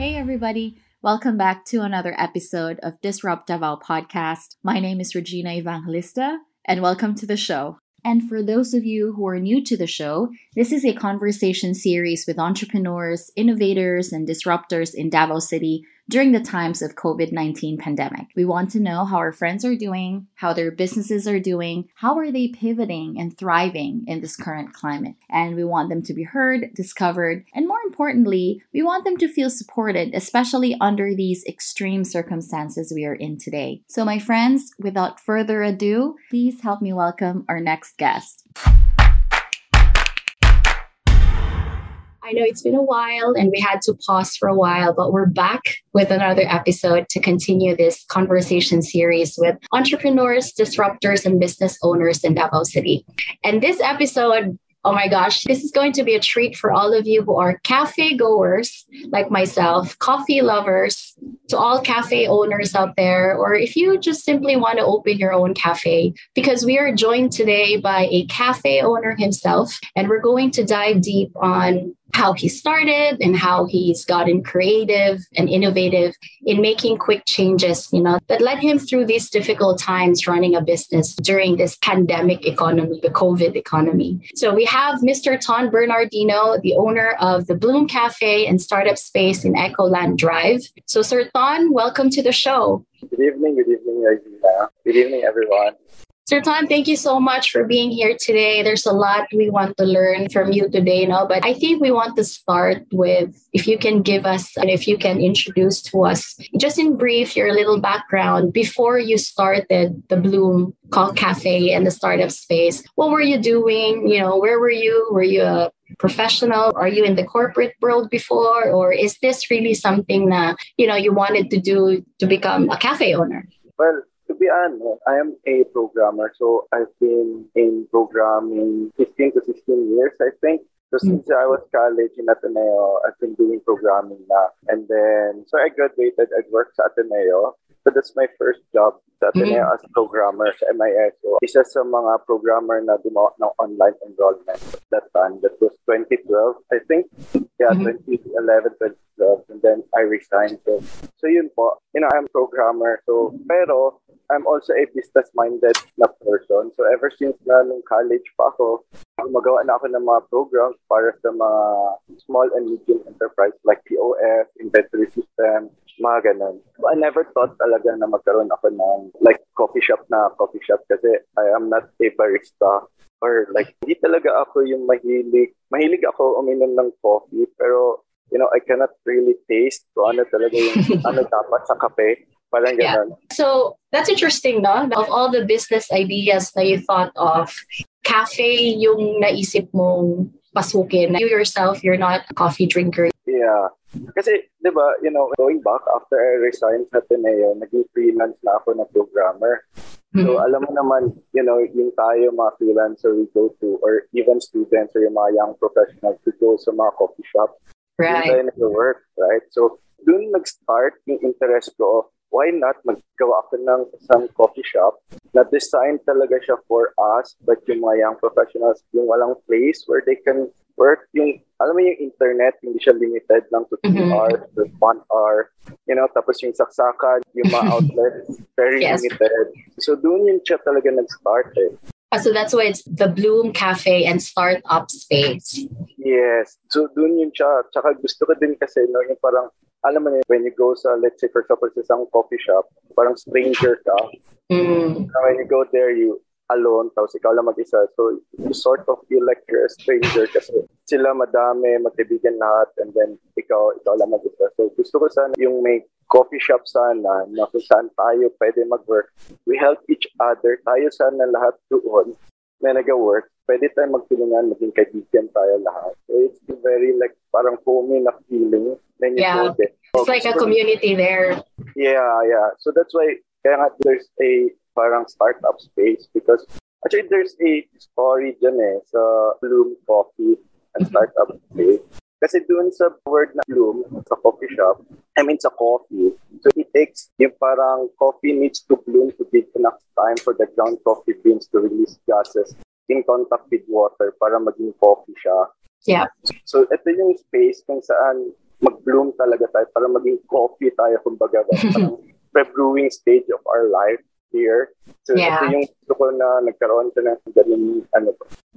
Hey, everybody. Welcome back to another episode of Disrupt Davao podcast. My name is Regina Evangelista, and welcome to the show. And for those of you who are new to the show, this is a conversation series with entrepreneurs, innovators, and disruptors in Davao City during the times of COVID-19 pandemic. We want to know how our friends are doing, how their businesses are doing, how are they pivoting and thriving in this current climate. And we want them to be heard, discovered, and more importantly, we want them to feel supported, especially under these extreme circumstances we are in today. So my friends, without further ado, please help me welcome our next guest. I know it's been a while and we had to pause for a while, but we're back with another episode to continue this conversation series with entrepreneurs, disruptors, and business owners in Davao City. And this episode Oh my gosh, this is going to be a treat for all of you who are cafe goers like myself, coffee lovers, to all cafe owners out there, or if you just simply want to open your own cafe, because we are joined today by a cafe owner himself, and we're going to dive deep on how he started and how he's gotten creative and innovative in making quick changes, you know, that led him through these difficult times running a business during this pandemic economy, the COVID economy. So we have Mr. Ton Bernardino, the owner of the Bloom Cafe and startup space in Ecoland Drive. So Sir Ton, welcome to the show. Good evening, good evening, Regina. Good evening, everyone. Sir Ton, thank you so much for being here today. There's a lot we want to learn from you today, no? But I think we want to start with if you can give us and if you can introduce to us, just in brief, your little background before you started the Bloom Cafe and the startup space. What were you doing? You know, where were you? Were you a professional? Are you in the corporate world before? Or is this really something that, you know, you wanted to do to become a cafe owner? Well, to be honest, I am a programmer. So I've been in programming 15 to 16 years, I think. So hmm. since I was college in Ateneo, I've been doing programming na. And then, so I graduated, I worked at Ateneo. So that's my first job sa Ateneo mm-hmm. as programmer sa MIS. So isa sa mga programmer na gumawa ng online enrollment at that time. That was 2012, I think. Yeah, mm-hmm. 2011, 2012. And then I resigned. So, so yun po. You know, I'm programmer. So, pero I'm also a business-minded na person. So ever since na nung college pa ako, gumagawa na ako ng mga programs para sa mga small and medium enterprise like POS, inventory system, mga ganun. So, I never thought talaga na magkaroon ako ng like coffee shop na coffee shop kasi I am not a barista or like hindi talaga ako yung mahilig. Mahilig ako uminom ng coffee pero you know, I cannot really taste kung ano talaga yung ano dapat sa kape. Parang yeah. So that's interesting, no? Of all the business ideas that you thought of, cafe yung naisip mong pasukin. You yourself, you're not a coffee drinker. Yeah. Kasi, di ba, you know, going back after I resigned sa Ateneo, naging freelance na ako na programmer. Mm-hmm. So, alam mo naman, you know, yung tayo mga freelancer, we go to, or even students or yung mga young professionals, we go sa mga coffee shop. Right. Doon tayo work right? So, doon nag-start yung interest ko of why not maggawa ako ng isang coffee shop na design talaga siya for us but yung mga young professionals yung walang place where they can work yung alam mo yung internet hindi siya limited lang to 2 mm-hmm. hours to 1 hour you know tapos yung saksakan yung mga outlets very yes. limited so doon yung siya talaga nag-start eh Uh, so that's why it's the Bloom Cafe and Startup Space. Yes. So doon yun siya. Tsaka gusto ko din kasi no, yung parang alam mo when you go sa, let's say, for example, sa isang coffee shop, parang stranger ka. Mm. When you go there, you alone, tapos ikaw lang mag-isa. So, you sort of feel like you're a stranger kasi sila madami, magkaibigan lahat, and then ikaw, ikaw lang mag-isa. So, gusto ko sana yung may coffee shop sana na kung saan tayo pwede mag-work. We help each other. Tayo sana lahat doon na nag-work. Pwede tayo magtulungan, maging kaibigan tayo lahat. So, it's very like parang homey na feeling Then you yeah. it. It's like a community there. Yeah, yeah. So that's why kaya nga there's a parang startup space because actually there's a story dyan eh sa Bloom Coffee and mm-hmm. startup space. Kasi doon sa word na Bloom, sa coffee shop, I mean sa coffee, so it takes yung parang coffee needs to bloom to give enough time for the ground coffee beans to release gases in contact with water para maging coffee siya. Yeah. So ito yung space kung saan mag-bloom talaga tayo para maging coffee tayo kumbaga parang pre-brewing stage of our life here. So Yeah. ito yung gusto ko na nagkaroon ka ng ganun ano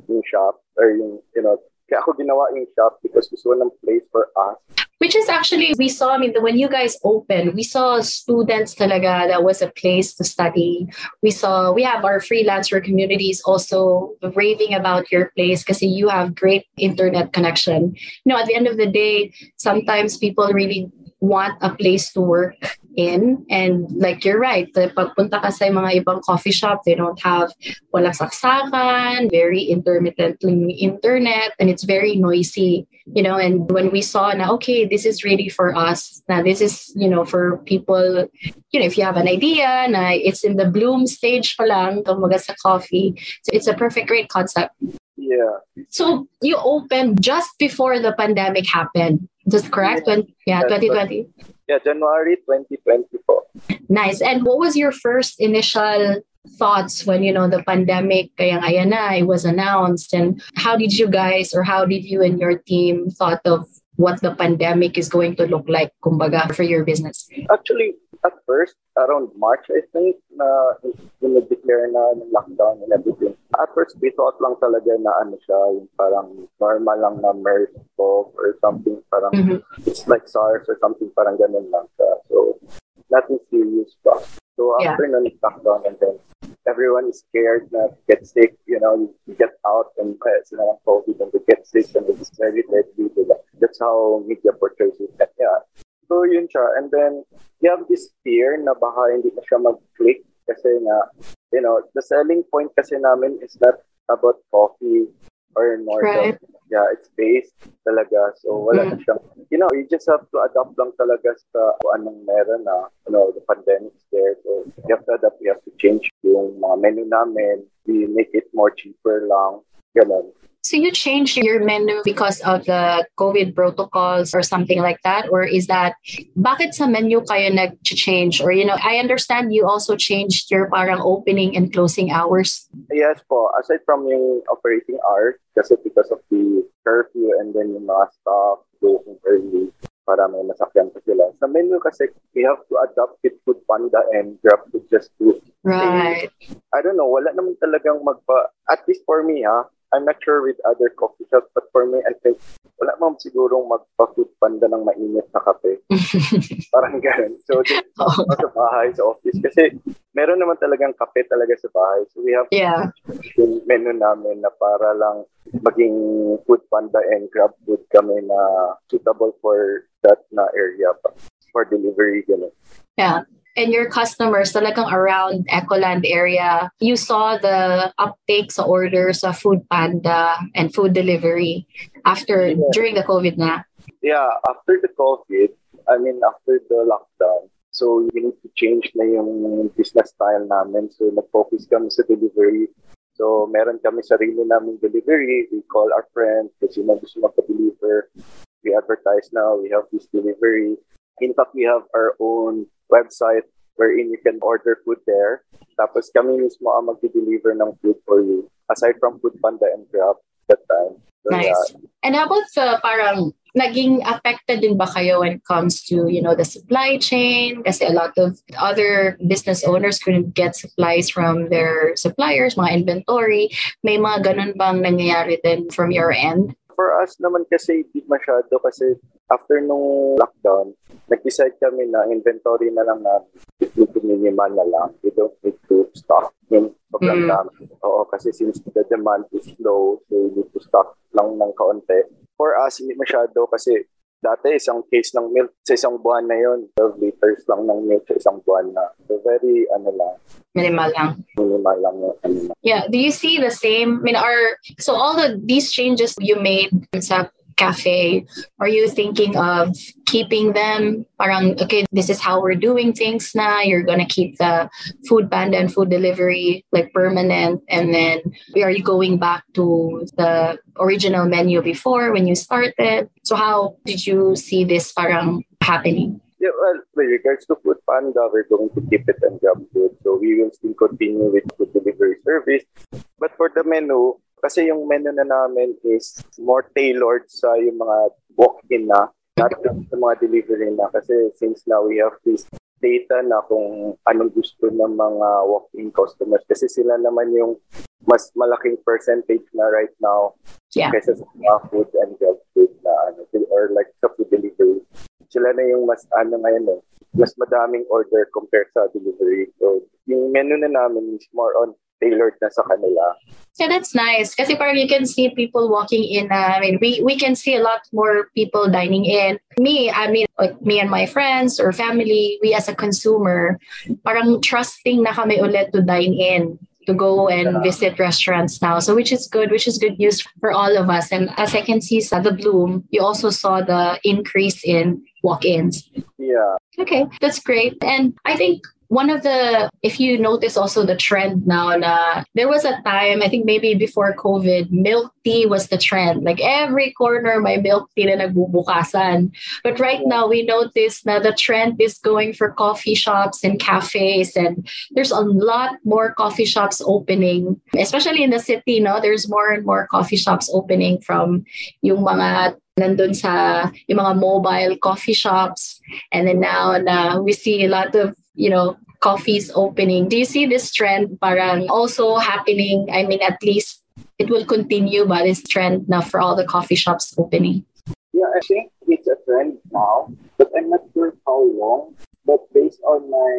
yung shop or yung you know kaya ako ginawa yung shop because gusto ko ng place for us. Which is actually, we saw, I mean, when you guys opened, we saw students talaga that was a place to study. We saw, we have our freelancer communities also raving about your place because you have great internet connection. You know, at the end of the day, sometimes people really want a place to work in. And like you're right the pagpunta ka sa mga ibang coffee shop they don't have walang saksakan very intermittently internet and it's very noisy you know? And when we saw na okay this is really for us na this is you know for people you know if you have an idea na it's in the bloom stage pa lang tumaga sa coffee so it's a perfect great concept. Yeah. so you opened just before the pandemic happened. Just correct? When yeah That's 2020 Yeah, January 2024. Nice. And what was your first initial thoughts when you know the pandemic kaya ayan na it was announced and how did you guys or how did you and your team thought of what the pandemic is going to look like kumbaga for your business? Actually, at first, around March, I think, na yung declare na ng lockdown and everything. At first, we thought lang talaga na ano siya, yung parang normal lang na MERS or something, parang Mhm. it's like SARS or something, parang ganun lang siya. So, nothing serious pa. So, Yeah. after na lockdown and then everyone is scared to get sick, you know, you get out and uh, sila ng and they get sick and it's very deadly. That's how media portrays it. And yeah. So, yun siya. And then, you have this fear na baka hindi na siya mag-click kasi nga, you know, the selling point kasi namin is not about coffee or more Right. yeah, it's based talaga. So, wala na siyang, you know, you just have to adapt lang talaga sa anong meron na, you know, the pandemic's there. So, you have to adapt, we have to change yung mga menu namin. We make it more cheaper lang. Ganun. So you changed your menu because of the COVID protocols or something like that? Or is that, bakit sa menu kayo nag-change? Or, you know, I understand you also changed your parang opening and closing hours. Yes po, aside from yung operating hours, kasi because of the curfew and then yung mga staff going early para may masakyan pa sila. Sa menu kasi, we have to adapt with Food Panda and Grab to just do Right. I don't know, wala naman talagang magpa, at least for me ha, I'm not sure with other coffee shops, but for me, I think, wala naman sigurong magpa-food panda ng mainit na kape. Parang ganun. So, Oh, sa bahay, sa office. Kasi, meron naman talagang kape talaga sa bahay. So, we have yeah. yung menu namin na para lang maging food panda and grab food kami na suitable for that na area pa for delivery ganun. Yeah. And your customers talagang around Ecoland area, you saw the uptake sa orders sa Food Panda and food delivery after Yeah. during the COVID na. Yeah, after the COVID, I mean after the lockdown, so we need to change na yung business style namin. So nag-focus kami sa delivery. So meron kami sarili naming delivery. We call our friends kasi sino gusto magpa-deliver. We advertise now. We have this delivery. In fact, we have our own website wherein you can order food there. Tapos kami mismo ang mag-deliver ng food for you. Aside from Food Panda and Grab that time. So, Nice. yeah, And how about the parang naging affected din ba kayo when it comes to, you know, the supply chain? Kasi a lot of other business owners couldn't get supplies from their suppliers, mga inventory. May mga ganun bang nangyayari din from your end? For us naman kasi hindi masyado kasi after nung lockdown, nag-decide kami na inventory na lang namin. It need to minimal na lang. We don't need to stock yung sobrang Mm. dami. Oo, kasi since the demand is low, so we need to stock lang ng kaunti. For us, hindi masyado kasi dati isang case ng milk sa isang buwan na yun, 12 liters lang ng milk sa isang buwan na. So very, ano lang, Minimal lang. minimal lang yung ano. Yeah. Do you see the same? I mean, are so all the these changes you made sa cafe, are you thinking of keeping them? Parang, okay, this is how we're doing things now. You're gonna keep the food panda and food delivery like permanent, and then we are you going back to the original menu before when you started? So how did you see this parang happening? Yeah, well, with regards to Food Panda, we're going to keep it and grab food. So we will still continue with food delivery service. But for the menu, kasi yung menu na namin is more tailored sa yung mga walk-in na. Not just sa mga delivery na kasi since now we have this data na kung anong gusto ng mga walk-in customers kasi sila naman yung mas malaking percentage na right now Yeah. kaysa sa mga food and health food na ano, or like sa food delivery. Sila na yung mas ano ngayon eh, mas madaming order compared sa delivery. So, yung menu na namin is more on tailored na sa kanila. Yeah, that's nice. Kasi parang you can see people walking in. Uh, I mean, we, we can see a lot more people dining in. Me, I mean, like me and my friends or family, we as a consumer, parang trusting na kami ulit to dine in to go and visit restaurants now. So which is good, which is good news for all of us. And as I can see sa the bloom, you also saw the increase in walk-ins. Yeah. Okay, that's great. And I think one of the, if you notice also the trend now, na there was a time, I think maybe before COVID, milk tea was the trend. Like every corner, may milk tea na nagbubukasan. But right now, we notice na the trend is going for coffee shops and cafes. And there's a lot more coffee shops opening, especially in the city, no? There's more and more coffee shops opening from yung mga nandun sa yung mga mobile coffee shops and then now na we see a lot of you know coffees opening do you see this trend parang also happening i mean at least it will continue ba this trend na for all the coffee shops opening Yeah, I think it's a trend now, but I'm not sure how long. But based on my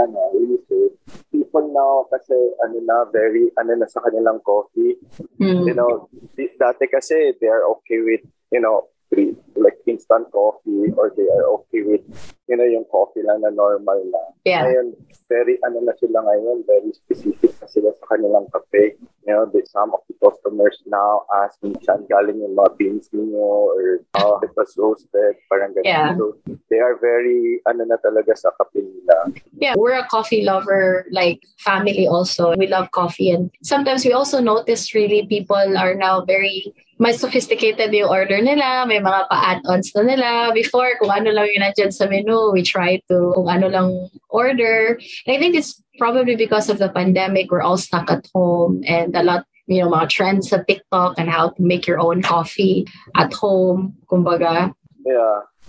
ano, research, people now kasi ano na very ano na sa kanilang coffee. Hmm. You know, dati kasi they are okay with, you know, pre- like instant coffee or they are okay with, you know, yung coffee lang na normal na. yeah Ngayon, very ano na sila ngayon, very specific na sila sa kanilang kape. You know, the, some of the customers now ask me saan galing yung mga beans ninyo or how it was roasted, parang ganun. Yeah. So, they are very, ano na talaga sa kape nila. Yeah, we're a coffee lover, like family also. We love coffee. And sometimes we also notice really people are now very mas sophisticated yung order nila. May mga pa-add-ons na nila. Before, kung ano lang yung nandyan sa menu, we try to kung ano lang order. And I think it's probably because of the pandemic, we're all stuck at home and a lot you know, mga trends sa TikTok and how to make your own coffee at home, kumbaga. Kaya,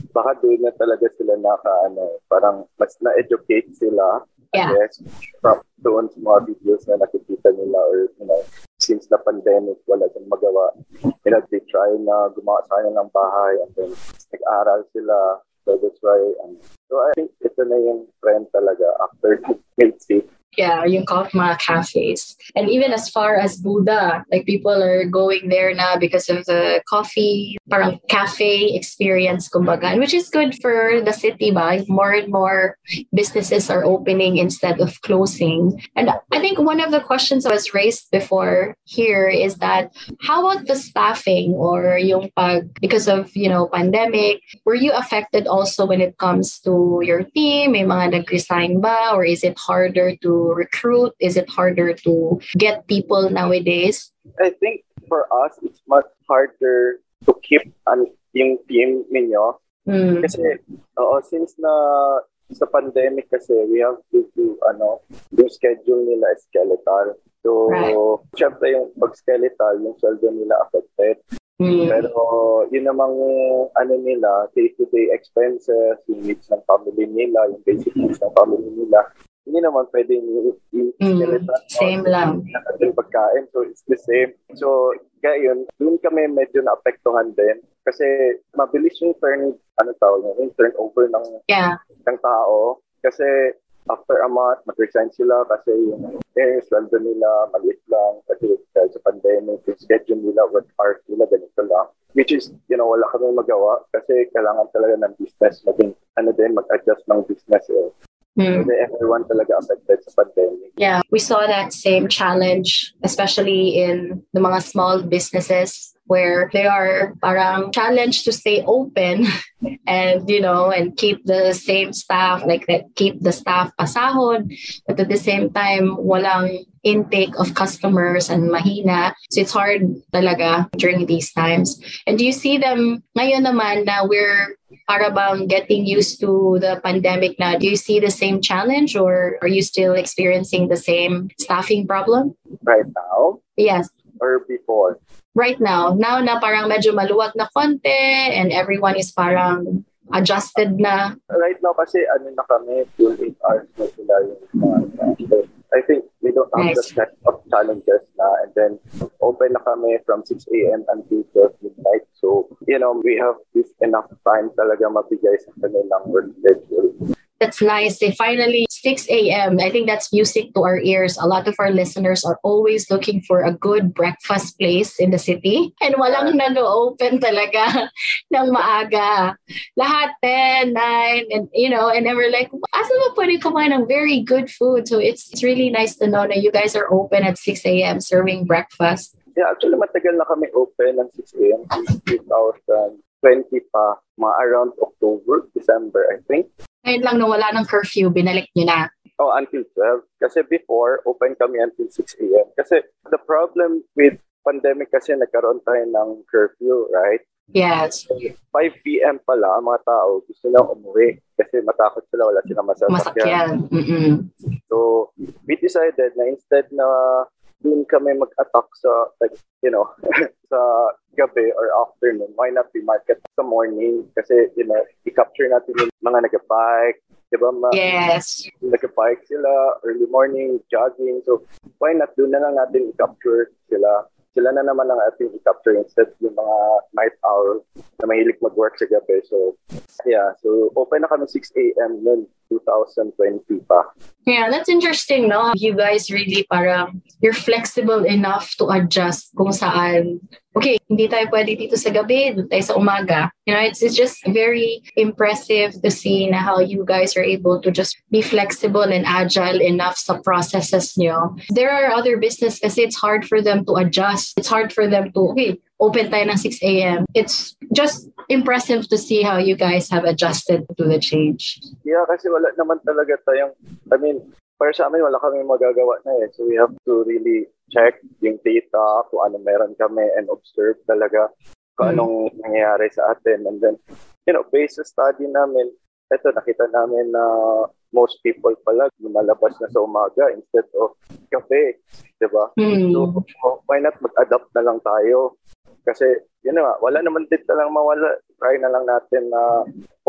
baka doon na talaga sila naka, ano, parang mas na-educate sila. Yeah. I guess, from doon sa mga videos na nakikita nila or, you know, since the pandemic, wala silang magawa. You know, they try na gumawa sa kanilang bahay and then nag-aral sila. So that's why, um, so I think ito na yung trend talaga after tea. Yeah, yung mga cafes. And even as far as Buddha, like people are going there now because of the coffee, parang cafe experience, kumbaga, which is good for the city ba? More and more businesses are opening instead of closing. And I think one of the questions that was raised before here is that how about the staffing or yung pag, because of, you know, pandemic, were you affected also when it comes to your team? May mga nag-resign ba? Or is it harder to recruit? Is it harder to get people nowadays? I think for us, it's much harder to keep an, yung team ninyo Mm. Kasi, oo, since na sa pandemic kasi, we have to do, ano, yung schedule nila is skeletal. So, Right. syempre yung pag skeletal, yung sweldo nila affected. Mm. Pero, yun namang, ano nila, day-to-day expenses, yung needs ng family nila, yung basic needs ng family nila, hindi naman pwedeng yung Mm, same lang. Yung pagkain, so it's the same. So, yun, dun kami medyo naapektuhan din. Kasi mabilis yung turn, ano tawag yun, yung turnover ng, Yeah. ng tao. Kasi after a month, mag-resign sila kasi yung eh, sweldo nila maliit lang kasi dahil sa pandemic, yung schedule nila, work hours nila, ganito lang. Which is, you know, wala kami magawa kasi kailangan talaga ng business maging, ano din, mag-adjust ng business. Eh. Mm. Everyone talaga affected sa pandemic. Yeah, we saw that same challenge, especially in the mga small businesses where they are parang challenged to stay open and you know and keep the same staff like that keep the staff pasahod but at the same time walang intake of customers and mahina so it's hard talaga during these times and do you see them ngayon naman na we're para bang getting used to the pandemic now do you see the same challenge or are you still experiencing the same staffing problem Right now, yes or before. right now? Now na parang medyo maluwag na konti and everyone is parang adjusted na. Right now kasi ano na kami, full 8 hours na sila yung mga I think we don't have nice. the set of challenges na and then open na kami from 6 a.m. until 12 midnight. So, you know, we have this enough time talaga mabigay sa kanilang work schedule. That's nice. They finally 6 a.m. I think that's music to our ears. A lot of our listeners are always looking for a good breakfast place in the city. And walang nag-open talaga ng maaga. Lahat 10, 9, and you know, and then we're like, asa ba pwede kumain ng very good food? So it's, it's really nice to know that you guys are open at 6 a.m. serving breakfast. Yeah, actually matagal na kami open ng 6 a.m. 2020 pa, mga around October, December, I think. Ngayon lang nung wala ng curfew, binalik nyo na. Oh, until 12. Kasi before, open kami until 6 a.m. Kasi the problem with pandemic kasi nagkaroon tayo ng curfew, right? Yes. 5 p.m. pala, ang mga tao gusto na umuwi kasi matakot sila, wala silang masasakyan. Masakyan. Mm-mm. So, we decided na instead na doon kami mag-attack sa, like, you know, sa gabi or afternoon, why not we market sa morning? Kasi, you know, i-capture natin yung mga nag-bike, di ba? Ma- yes. Nag-bike sila, early morning, jogging. So, why not doon na lang natin i-capture sila? Sila na naman ang ating i-capture instead yung mga night owl na mahilig mag-work sa gabi. So, yeah. So, open na kami 6 a.m. noon, 2020 pa. Yeah, that's interesting, no? You guys really parang, you're flexible enough to adjust kung saan, okay, hindi tayo pwede dito sa gabi, doon tayo sa umaga. You know, it's, it's just very impressive to see na how you guys are able to just be flexible and agile enough sa processes nyo. There are other business kasi it's hard for them to adjust. It's hard for them to, okay, open tayo ng 6 a.m. It's just impressive to see how you guys have adjusted to the change. Yeah, kasi wala naman talaga tayong, I mean, para sa amin, wala kami magagawa na eh. So we have to really check yung data, kung ano meron kami and observe talaga kung mm. anong nangyayari sa atin. And then, you know, based sa study namin, ito, nakita namin na most people pala lumalabas na sa umaga instead of kape. Diba? Mm. So, why not mag-adapt na lang tayo? que yun na, wala naman din talang mawala. Try na lang natin na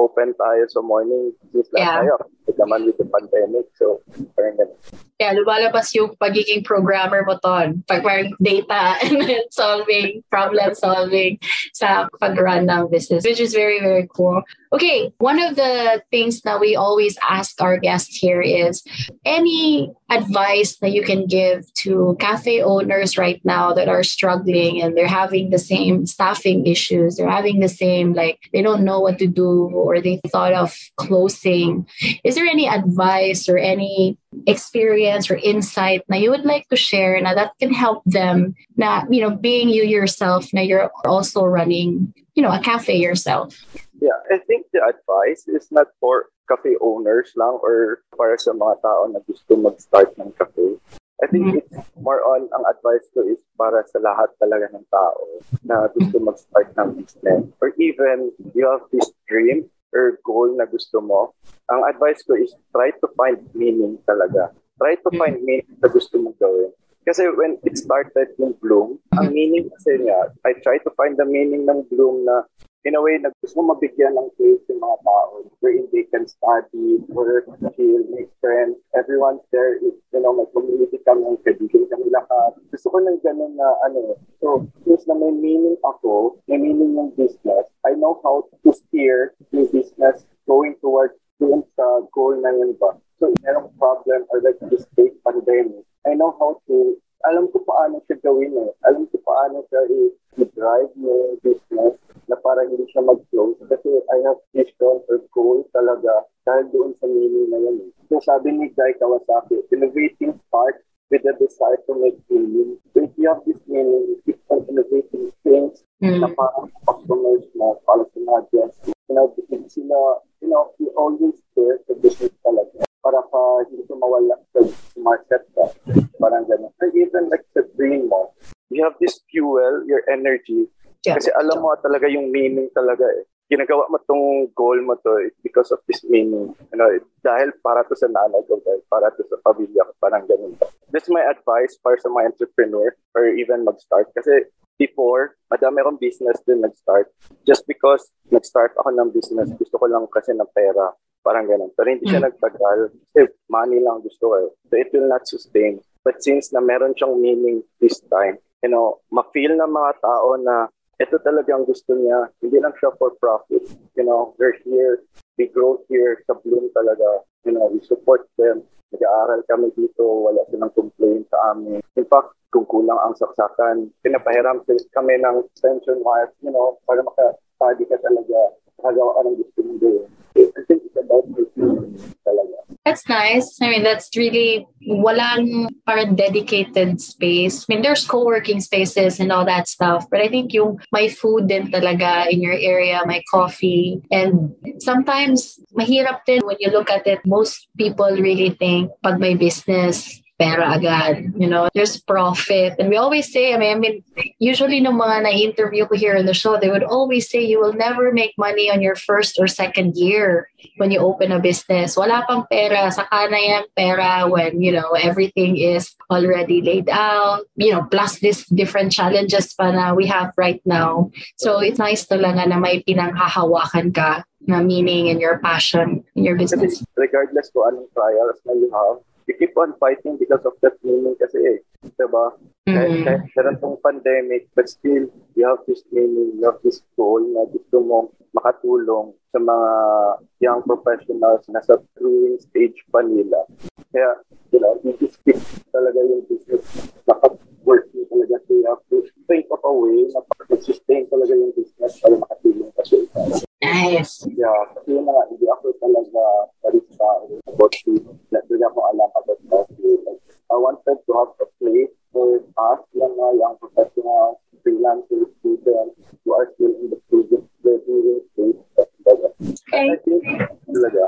open tayo sa morning. Since yeah. tayo, naman with the pandemic. So, parang ganun. Yeah, lumalabas yung pagiging programmer mo ton. Pag parang data and solving, problem solving sa pag-run ng business, which is very, very cool. Okay, one of the things that we always ask our guests here is any advice that you can give to cafe owners right now that are struggling and they're having the same staffing issues, they're having the same, like, they don't know what to do or they thought of closing. Is there any advice or any experience or insight that you would like to share now that can help them Not you know being you yourself now you're also running you know a cafe yourself? Yeah i think the advice is not for cafe owners lang or para sa mga tao na gusto mag-start ng cafe I think mm-hmm. it's more on ang advice ko is para sa lahat talaga ng tao na gusto mag-start ng business or even you have this dream or goal na gusto mo, ang advice ko is try to find meaning talaga. Try to find mm. meaning sa gusto mong gawin. Kasi when it started yung Bloom, ang mm. meaning kasi niya, I try to find the meaning ng Bloom na in a way na gusto mo mabigyan ng place yung mga tao wherein they can study, work, chill, make friends. Everyone's there. Is, you know, may community kami, kaibigan kami lahat. Gusto ko ng ganun na ano. So, since na may meaning ako, may meaning yung business, I know how to steer yung business going towards doon sa goal na yun ba. So, merong problem or like this big pandemic, I know how to alam ko paano siya gawin eh. Alam ko paano siya i-drive yung business para hindi siya mag-close. Kasi I have vision or goal talaga dahil doon sa meaning na yun. Eh. So sabi ni Guy Kawasaki, innovating starts with the desire to make meaning. So if you have this meaning, you keep on innovating things mm. na parang customers mo, para sa mga guests. You know, sila, you know, you always care sa business talaga para pa hindi ko mawala sa market ka. Parang ganun. And even like sa dream mo, you have this fuel, your energy, Yeah. Kasi alam mo talaga yung meaning talaga eh. Ginagawa mo tong goal mo to because of this meaning. You know, dahil para to sa nanay ko, dahil para to sa pamilya ko, parang ganun. That's my advice para sa mga entrepreneur or even mag-start. Kasi before, madami akong business din nag-start. Just because nag-start ako ng business, gusto ko lang kasi ng pera. Parang ganun. Pero hindi siya Mm. nagtagal. Kasi money lang gusto ko. eh. So it will not sustain. But since na meron siyang meaning this time, you know, ma-feel ng mga tao na ito talagang gusto niya. Hindi lang siya for profit. You know, we're here. We grow here sa Bloom talaga. You know, we support them. Nag-aaral kami dito. Wala silang complaint sa amin. In fact, kung kulang ang saksakan, pinapahiram kami ng extension wires, you know, para maka-study ka talaga. Makagawa ka ng gusto mo doon. I think it's about my talaga. That's nice. I mean, that's really walang parang dedicated space. I mean, there's co-working spaces and all that stuff, but I think yung may food din talaga in your area, may coffee, and sometimes mahirap din when you look at it. Most people really think pag may business, pera agad. You know, there's profit. And we always say, I mean, I mean, usually no mga na-interview ko here in the show, they would always say you will never make money on your first or second year when you open a business. Wala pang pera. Saka na yan pera when, you know, everything is already laid out. You know, plus this different challenges pa na we have right now. So it's nice talaga na may pinanghahawakan ka na meaning and your passion in your business. Regardless kung anong trials na you have, you keep on fighting because of that meaning kasi eh. Diba? Kahit, Mm. kahit meron tong pandemic, but still, you have this meaning, you have this goal na gusto mong makatulong sa mga young professionals na sa growing stage pa nila. Kaya, you know, you just keep talaga yung business nakap-work mo talaga. So you have to think of a way na mag-sustain talaga yung business para makatulong ka sa iba. Nice. Yeah, kasi yun na hindi ako talaga barista about food. Hindi ako alam about coffee. Like, I wanted to have a place for us, yung mga young professionals, freelancers, students who are still in the student graduating stage. I Okay. think talaga.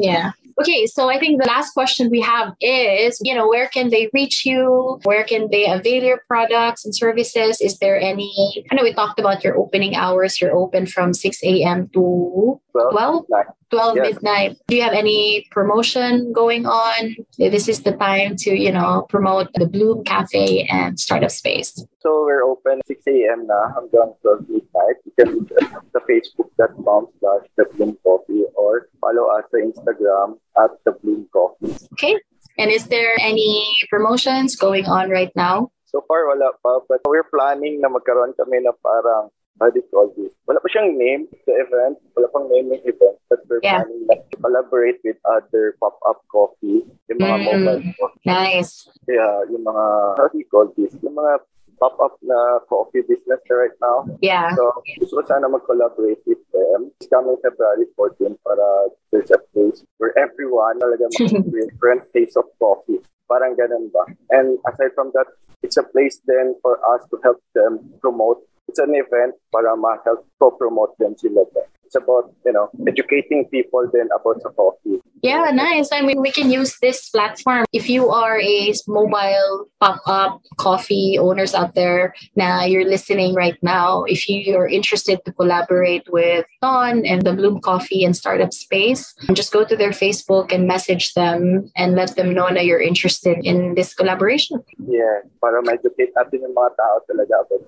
Yeah. Okay, so I think the last question we have is, you know, where can they reach you? Where can they avail your products and services? Is there any, I know we talked about your opening hours. You're open from 6 a.m. to Well, 12? like, 12 Yes. midnight. Do you have any promotion going on? This is the time to, you know, promote the Bloom Cafe and Startup Space. So we're open 6 a.m. na hanggang 12 midnight. You can reach us sa facebook.com slash the Bloom Coffee or follow us sa Instagram at the Bloom Coffee. Okay. And is there any promotions going on right now? So far, wala pa. But we're planning na magkaroon kami na parang, how do you call this? Wala pa siyang name sa event. Wala pang name ng event. But we're Yeah. planning na to collaborate with other pop-up coffee. Yung mga Mm. mobile coffee. Nice. Yeah, yung mga, how do you call this? Yung mga pop-up na coffee business right now. Yeah. So, gusto ko sana mag-collaborate with them. It's coming February 14 para there's a place where everyone talaga makakapit different taste of coffee. Parang ganun ba? And aside from that, it's a place then for us to help them promote. It's an event para ma-help co-promote them sila. ba. It's about, you know, educating people then about sa coffee. Yeah, nice. I mean, we can use this platform. If you are a mobile pop-up coffee owners out there now you're listening right now, if you are interested to collaborate with Don and the Bloom Coffee and Startup Space, just go to their Facebook and message them and let them know that you're interested in this collaboration. Yeah, para ma-educate natin yung mga tao talaga about.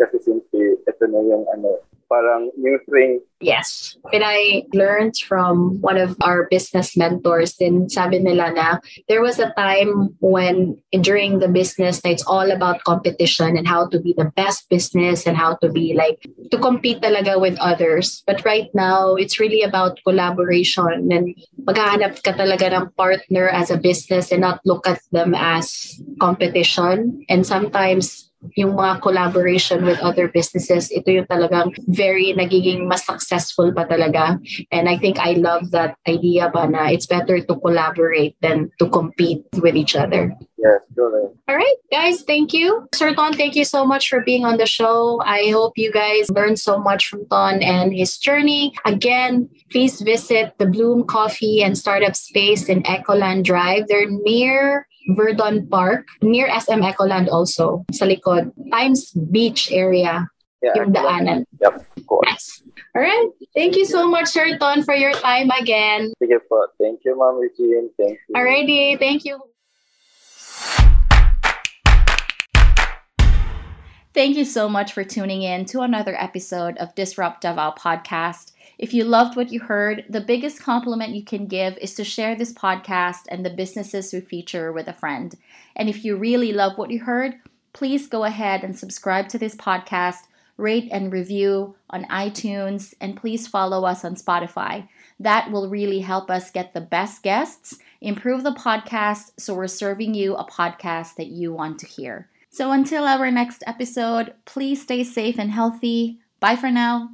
Kasi since ito na yung ano, parang new thing Yes. And I learned from one of our business mentors din sabi nila na there was a time when during the business it's all about competition and how to be the best business and how to be like to compete talaga with others. But right now, it's really about collaboration and maghahanap ka talaga ng partner as a business and not look at them as competition. And sometimes yung mga collaboration with other businesses, ito yung talagang very nagiging mas successful pa talaga. And I think I love that idea ba na it's better to collaborate than to compete with each other. Yes. All right, guys, thank you. Sir Ton, thank you so much for being on the show. I hope you guys learned so much from Ton and his journey. Again, please visit the Bloom Coffee and Startup Space in Ecoland Drive. They're near Verdon Park, near SM Ecoland also, sa likod. Times Beach area, Yeah, yung daanan. Yep, of course. Yes. All right. Thank you so much, Sir Ton, for your time again. Sige po. Thank you, Ma'am Regine. Thank you. Alrighty. Thank you. Thank you so much for tuning in to another episode of Disrupt Davao podcast. If you loved what you heard, the biggest compliment you can give is to share this podcast and the businesses we feature with a friend. And if you really love what you heard, please go ahead and subscribe to this podcast, rate and review on iTunes, and please follow us on Spotify. That will really help us get the best guests, improve the podcast, so we're serving you a podcast that you want to hear. So until our next episode, please stay safe and healthy. Bye for now.